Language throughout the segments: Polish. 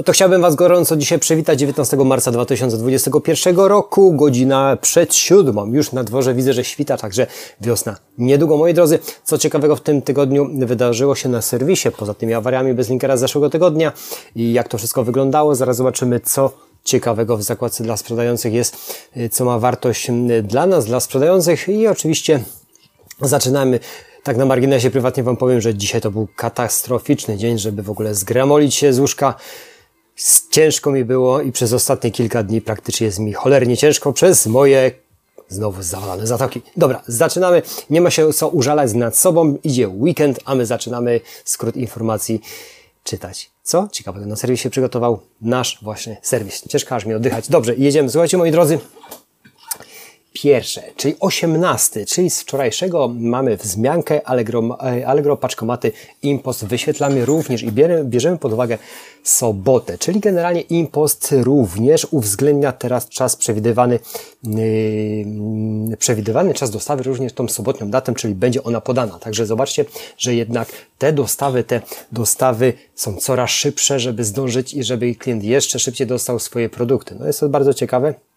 No to chciałbym Was gorąco dzisiaj przywitać 19 marca 2021 roku, godzina przed siódmą. Już na dworze widzę, że świta, także wiosna niedługo. Moi drodzy, co ciekawego w tym tygodniu wydarzyło się na serwisie, poza tymi awariami bez linkera z zeszłego tygodnia i jak to wszystko wyglądało. Zaraz zobaczymy, co ciekawego w zakładce dla sprzedających jest, co ma wartość dla nas, dla sprzedających i oczywiście zaczynamy tak na marginesie prywatnie Wam powiem, że dzisiaj to był katastroficzny dzień, żeby w ogóle zgramolić się z łóżka. Ciężko mi było i przez ostatnie kilka dni praktycznie jest mi cholernie ciężko przez moje znowu zawalane zatoki. Dobra, zaczynamy. Nie ma się co użalać nad sobą. Idzie weekend, a my zaczynamy skrót informacji czytać. Co ciekawego na serwisie przygotował nasz właśnie serwis. Ciężko aż mi oddychać. Dobrze, jedziemy. Słuchajcie, moi drodzy, pierwsze, czyli 18, czyli z wczorajszego mamy wzmiankę Allegro, e, Allegro paczkomaty Impost. Wyświetlamy również i bierzemy pod uwagę sobotę, czyli generalnie Impost również uwzględnia teraz czas przewidywany, yy, przewidywany czas dostawy również tą sobotnią datę, czyli będzie ona podana. Także zobaczcie, że jednak te dostawy, te dostawy są coraz szybsze, żeby zdążyć i żeby klient jeszcze szybciej dostał swoje produkty. No jest to bardzo ciekawe.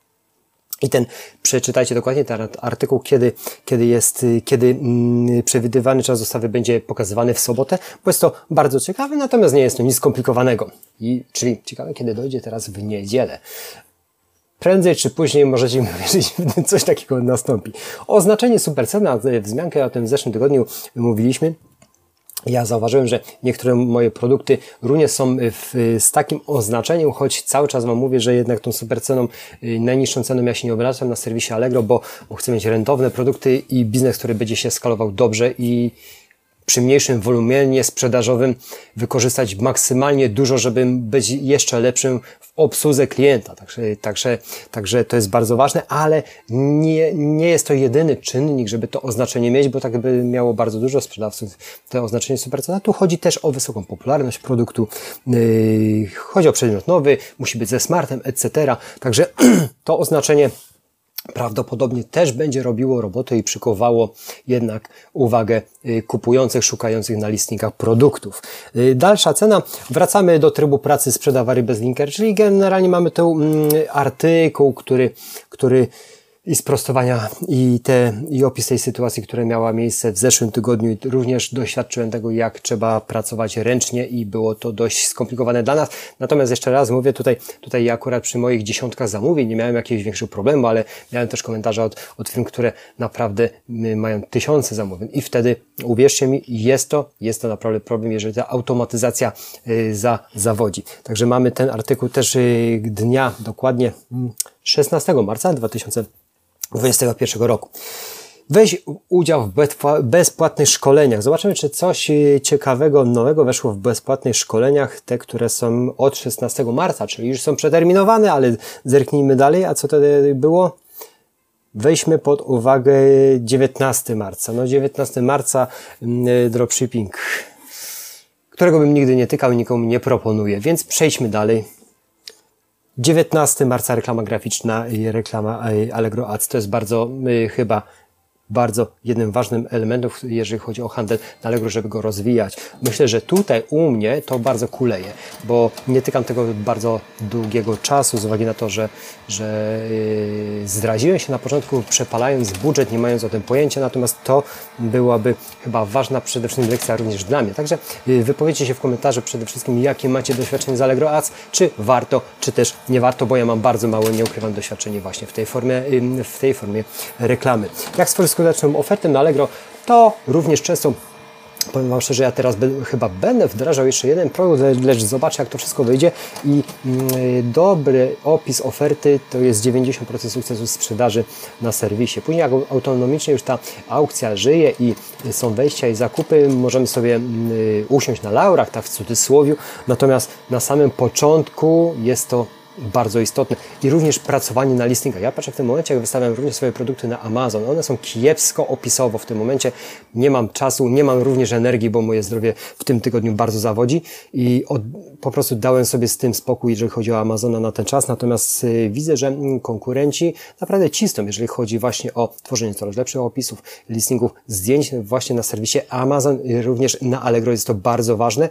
I ten, przeczytajcie dokładnie ten artykuł, kiedy, kiedy jest, kiedy mm, przewidywany czas dostawy będzie pokazywany w sobotę, bo jest to bardzo ciekawe, natomiast nie jest to nic skomplikowanego. I, czyli ciekawe, kiedy dojdzie teraz w niedzielę. Prędzej czy później możecie mi wierzyć, coś takiego nastąpi. Oznaczenie supercena, wzmiankę o tym w zeszłym tygodniu mówiliśmy, ja zauważyłem, że niektóre moje produkty również są w, z takim oznaczeniem, choć cały czas Wam mówię, że jednak tą super ceną, y, najniższą ceną ja się nie obracam na serwisie Allegro, bo, bo chcę mieć rentowne produkty i biznes, który będzie się skalował dobrze i przy mniejszym wolumenie sprzedażowym wykorzystać maksymalnie dużo, żeby być jeszcze lepszym obsłudze klienta. Także, także, także to jest bardzo ważne, ale nie, nie jest to jedyny czynnik, żeby to oznaczenie mieć, bo tak by miało bardzo dużo sprzedawców to oznaczenie supercena. Tu chodzi też o wysoką popularność produktu, yy, chodzi o przedmiot nowy, musi być ze smartem, etc. Także to oznaczenie prawdopodobnie też będzie robiło robotę i przykowało jednak uwagę y, kupujących, szukających na listnikach produktów. Y, dalsza cena. Wracamy do trybu pracy sprzedawary bez linker, czyli generalnie mamy tu mm, artykuł, który, który i sprostowania i, te, i opis tej sytuacji, która miała miejsce w zeszłym tygodniu. Również doświadczyłem tego, jak trzeba pracować ręcznie i było to dość skomplikowane dla nas. Natomiast jeszcze raz mówię, tutaj, tutaj ja akurat przy moich dziesiątkach zamówień nie miałem jakiegoś większego problemu, ale miałem też komentarze od, od firm, które naprawdę mają tysiące zamówień i wtedy, uwierzcie mi, jest to, jest to naprawdę problem, jeżeli ta automatyzacja y, za, zawodzi. Także mamy ten artykuł też y, dnia dokładnie 16 mm, marca 2000 2021 roku. Weź udział w bezpłatnych szkoleniach. Zobaczymy, czy coś y, ciekawego, nowego weszło w bezpłatnych szkoleniach, te, które są od 16 marca, czyli już są przeterminowane, ale zerknijmy dalej. A co wtedy było? Weźmy pod uwagę 19 marca. No 19 marca mm, y, dropshipping, którego bym nigdy nie tykał i nikomu nie proponuję. Więc przejdźmy dalej. 19 marca reklama graficzna i reklama e, Allegro Ads. To jest bardzo y, chyba bardzo jednym ważnym elementem, jeżeli chodzi o handel na Allegro, żeby go rozwijać. Myślę, że tutaj u mnie to bardzo kuleje, bo nie tykam tego bardzo długiego czasu z uwagi na to, że, że yy, zdradziłem się na początku przepalając budżet, nie mając o tym pojęcia, natomiast to byłaby chyba ważna przede wszystkim lekcja również dla mnie. Także yy, wypowiedzcie się w komentarzu przede wszystkim, jakie macie doświadczenie z Allegro Ads, czy warto, czy też nie warto, bo ja mam bardzo małe, nieukrywam doświadczenie właśnie w tej formie, yy, w tej formie reklamy. Jak skorzystać skuteczną ofertę na Allegro, to również często Powiem Wam szczerze, ja teraz chyba będę wdrażał jeszcze jeden produkt, lecz zobaczę jak to wszystko wyjdzie i y, dobry opis oferty to jest 90% sukcesu sprzedaży na serwisie. Później jak autonomicznie już ta aukcja żyje i są wejścia i zakupy, możemy sobie y, usiąść na laurach, tak w cudzysłowie, natomiast na samym początku jest to bardzo istotne. I również pracowanie na listingach. Ja patrzę w tym momencie, jak wystawiam również swoje produkty na Amazon. One są kiepsko opisowo w tym momencie. Nie mam czasu, nie mam również energii, bo moje zdrowie w tym tygodniu bardzo zawodzi i od, po prostu dałem sobie z tym spokój, jeżeli chodzi o Amazona na ten czas. Natomiast y, widzę, że mm, konkurenci naprawdę cisną, jeżeli chodzi właśnie o tworzenie coraz lepszych opisów, listingów, zdjęć właśnie na serwisie Amazon, również na Allegro jest to bardzo ważne.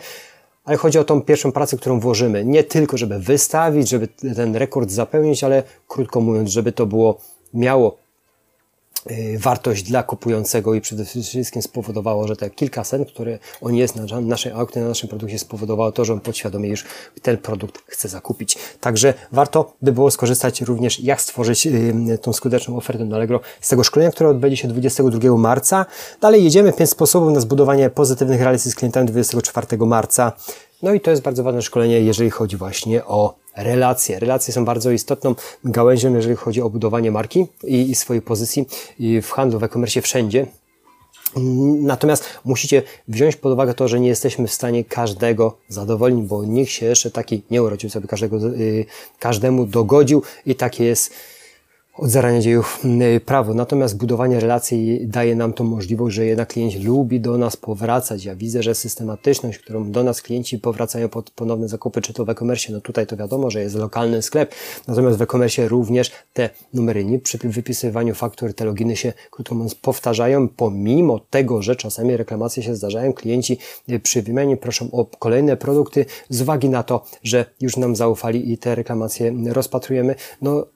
Ale chodzi o tą pierwszą pracę, którą włożymy. Nie tylko, żeby wystawić, żeby ten rekord zapełnić, ale krótko mówiąc, żeby to było, miało wartość dla kupującego i przede wszystkim spowodowało, że te kilkaset, które on jest na naszej aukcji, na naszym produkcie, spowodowało to, że on podświadomie już ten produkt chce zakupić. Także warto by było skorzystać również, jak stworzyć y, tą skuteczną ofertę na Allegro z tego szkolenia, które odbędzie się 22 marca. Dalej jedziemy, pięć sposobów na zbudowanie pozytywnych relacji z klientami 24 marca. No i to jest bardzo ważne szkolenie, jeżeli chodzi właśnie o relacje. Relacje są bardzo istotną gałęzią, jeżeli chodzi o budowanie marki i, i swojej pozycji w handlu, w e-commerce, wszędzie. Natomiast musicie wziąć pod uwagę to, że nie jesteśmy w stanie każdego zadowolić, bo nikt się jeszcze taki nie urodził, sobie każdego, yy, każdemu dogodził i takie jest od zarania dziejów mm, prawo. Natomiast budowanie relacji daje nam tą możliwość, że jednak klient lubi do nas powracać. Ja widzę, że systematyczność, którą do nas klienci powracają pod ponowne zakupy, czy to w e-commerce, no tutaj to wiadomo, że jest lokalny sklep, natomiast w e-commerce również te numery NIP przy wypisywaniu faktur, te loginy się, krótko mówiąc, powtarzają, pomimo tego, że czasami reklamacje się zdarzają, klienci y, przy wymianie proszą o kolejne produkty z uwagi na to, że już nam zaufali i te reklamacje rozpatrujemy. No,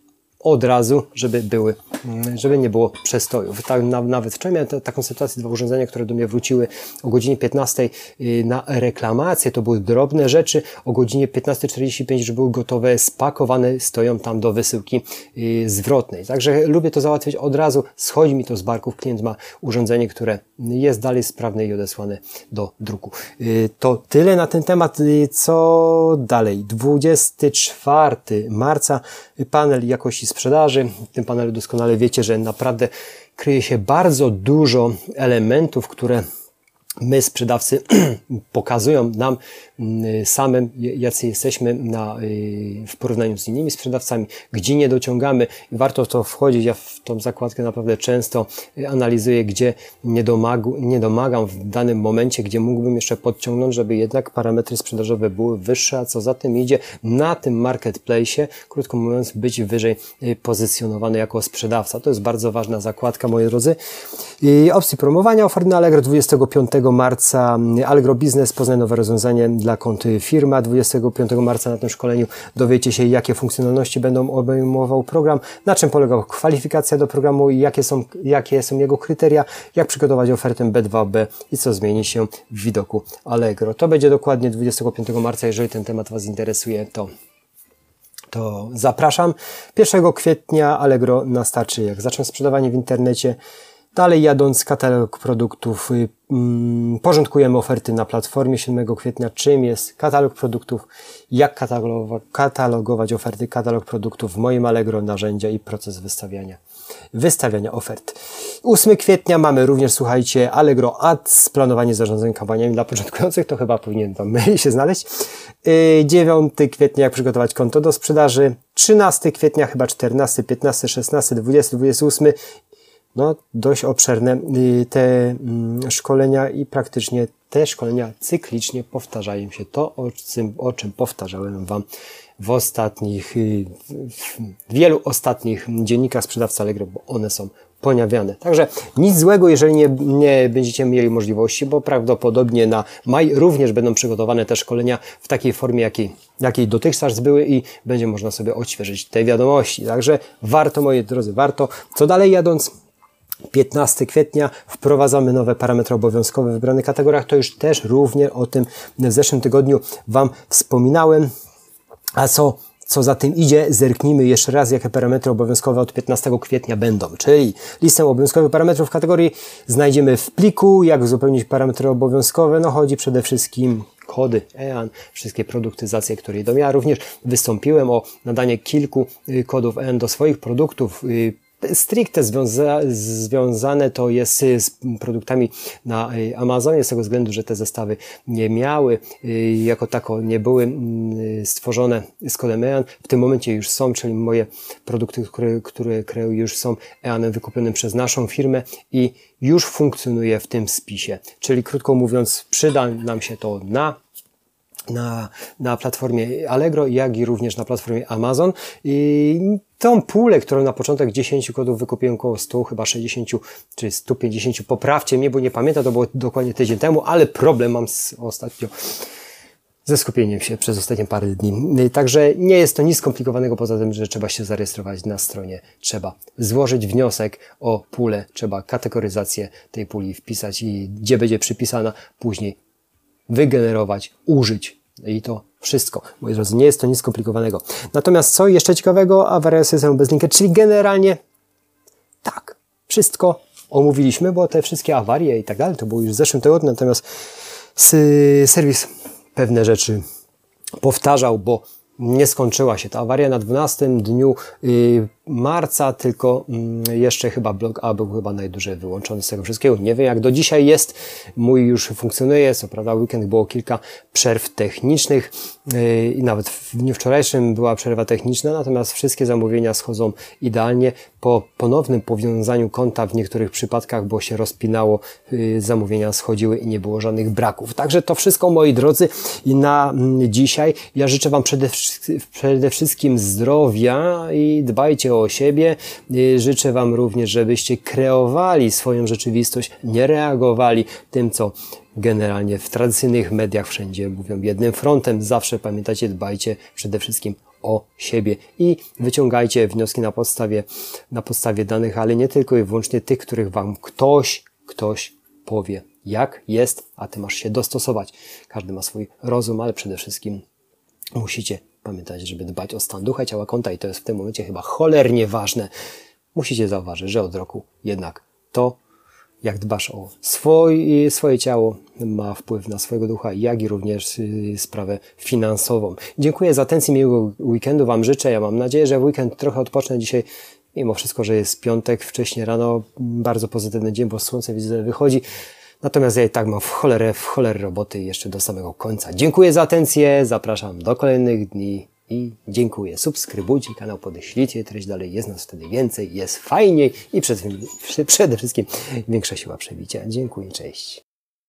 od razu, żeby były, mm, żeby nie było przestojów. Tak, nawet wczoraj miałem taką sytuację, dwa urządzenia, które do mnie wróciły o godzinie 15 y, na reklamację, to były drobne rzeczy, o godzinie 15.45 już były gotowe, spakowane, stoją tam do wysyłki y, zwrotnej. Także lubię to załatwić od razu, schodzi mi to z barków, klient ma urządzenie, które jest dalej sprawne i odesłane do druku. Y, to tyle na ten temat, co dalej. 24 marca panel jakości sprzedaży. W tym panelu doskonale wiecie, że naprawdę kryje się bardzo dużo elementów, które my, sprzedawcy, pokazują nam samym, jacy jesteśmy na, y, w porównaniu z innymi sprzedawcami, gdzie nie dociągamy. Warto to wchodzić. Ja w tą zakładkę naprawdę często analizuję, gdzie nie, domagu, nie domagam w danym momencie, gdzie mógłbym jeszcze podciągnąć, żeby jednak parametry sprzedażowe były wyższe, a co za tym idzie, na tym marketplace, krótko mówiąc, być wyżej y, pozycjonowany jako sprzedawca. To jest bardzo ważna zakładka, moi drodzy. I opcji promowania oferty na Allegro 25 marca Allegro Business poznaje nowe rozwiązanie dla kont firma. 25 marca na tym szkoleniu dowiecie się, jakie funkcjonalności będą obejmował program, na czym polega kwalifikacja do programu i jakie są, jakie są jego kryteria, jak przygotować ofertę B2B i co zmieni się w widoku Allegro. To będzie dokładnie 25 marca. Jeżeli ten temat Was interesuje, to to zapraszam. 1 kwietnia Allegro na starczy, jak zacznę sprzedawanie w internecie. Dalej jadąc katalog produktów, y, porządkujemy oferty na platformie 7 kwietnia, czym jest katalog produktów, jak katalogować, katalogować oferty, katalog produktów w moim Allegro, narzędzia i proces wystawiania, wystawiania ofert. 8 kwietnia mamy również, słuchajcie, Allegro Ads, planowanie zarządzania kampaniami dla początkujących, to chyba powinien Wam się znaleźć. 9 y, kwietnia, jak przygotować konto do sprzedaży. 13 kwietnia, chyba 14, 15, 16, 20, 28 no, dość obszerne y, te mm, szkolenia i praktycznie te szkolenia cyklicznie powtarzają się. To, o czym, o czym powtarzałem Wam w ostatnich, y, w wielu ostatnich dziennikach sprzedawca Allegro, bo one są pojawiane. Także nic złego, jeżeli nie, nie będziecie mieli możliwości, bo prawdopodobnie na maj również będą przygotowane te szkolenia w takiej formie, jakiej, jakiej dotychczas były i będzie można sobie odświeżyć te wiadomości. Także warto, moi drodzy, warto. Co dalej jadąc? 15 kwietnia wprowadzamy nowe parametry obowiązkowe w wybranych kategoriach. To już też również o tym w zeszłym tygodniu Wam wspominałem. A co co za tym idzie, zerknijmy jeszcze raz, jakie parametry obowiązkowe od 15 kwietnia będą. Czyli listę obowiązkowych parametrów kategorii znajdziemy w pliku. Jak uzupełnić parametry obowiązkowe? No chodzi przede wszystkim kody EAN, wszystkie produktyzacje, które idą. Ja również wystąpiłem o nadanie kilku y, kodów EAN do swoich produktów y, stricte związa związane to jest z produktami na y, Amazonie, z tego względu, że te zestawy nie miały, y, jako tako nie były mm, stworzone z kodem EAN. W tym momencie już są, czyli moje produkty, które, które kreuję już są EANem wykupionym przez naszą firmę i już funkcjonuje w tym spisie. Czyli krótko mówiąc, przyda nam się to na na, na platformie Allegro, jak i również na platformie Amazon. I tą pulę, którą na początek 10 kodów wykupiłem około 100, chyba 60 czy 150, poprawcie mnie, bo nie pamiętam, to było dokładnie tydzień temu, ale problem mam z ostatnio ze skupieniem się przez ostatnie parę dni. Także nie jest to nic skomplikowanego poza tym, że trzeba się zarejestrować na stronie. Trzeba złożyć wniosek o pulę, trzeba kategoryzację tej puli wpisać i gdzie będzie przypisana, później wygenerować, użyć. I to wszystko. Moi drodzy, nie jest to nic skomplikowanego. Natomiast co jeszcze ciekawego? Awaria systemu bez linka, czyli generalnie tak, wszystko omówiliśmy, bo te wszystkie awarie i tak dalej, to było już w zeszłym tygodniu, natomiast serwis pewne rzeczy powtarzał, bo nie skończyła się ta awaria na 12 dniu y, marca, tylko mm, jeszcze chyba blok A był chyba najdłużej wyłączony z tego wszystkiego. Nie wiem jak do dzisiaj jest. Mój już funkcjonuje. Co prawda weekend było kilka przerw technicznych y, i nawet w dniu wczorajszym była przerwa techniczna, natomiast wszystkie zamówienia schodzą idealnie. Po ponownym powiązaniu konta w niektórych przypadkach, bo się rozpinało, y, zamówienia schodziły i nie było żadnych braków. Także to wszystko moi drodzy i na mm, dzisiaj. Ja życzę Wam przede, przede wszystkim zdrowia i dbajcie o siebie. Życzę Wam również, żebyście kreowali swoją rzeczywistość, nie reagowali tym, co generalnie w tradycyjnych mediach wszędzie mówią jednym frontem. Zawsze pamiętajcie, dbajcie przede wszystkim o siebie i wyciągajcie wnioski na podstawie, na podstawie danych, ale nie tylko i wyłącznie tych, których Wam ktoś, ktoś powie, jak jest, a Ty masz się dostosować. Każdy ma swój rozum, ale przede wszystkim musicie pamiętać, żeby dbać o stan ducha ciała konta i to jest w tym momencie chyba cholernie ważne. Musicie zauważyć, że od roku jednak to, jak dbasz o swoj, swoje ciało, ma wpływ na swojego ducha, jak i również y, sprawę finansową. Dziękuję za atencję, miłego weekendu Wam życzę. Ja mam nadzieję, że w weekend trochę odpocznę dzisiaj mimo wszystko, że jest piątek, wcześniej rano, bardzo pozytywny dzień, bo słońce widzę wychodzi. Natomiast ja i tak mam w cholerę, w cholerę roboty jeszcze do samego końca. Dziękuję za atencję, zapraszam do kolejnych dni i dziękuję. Subskrybujcie kanał, podeślijcie treść dalej, jest nas wtedy więcej, jest fajniej i przede wszystkim większa siła przebicia. Dziękuję, cześć.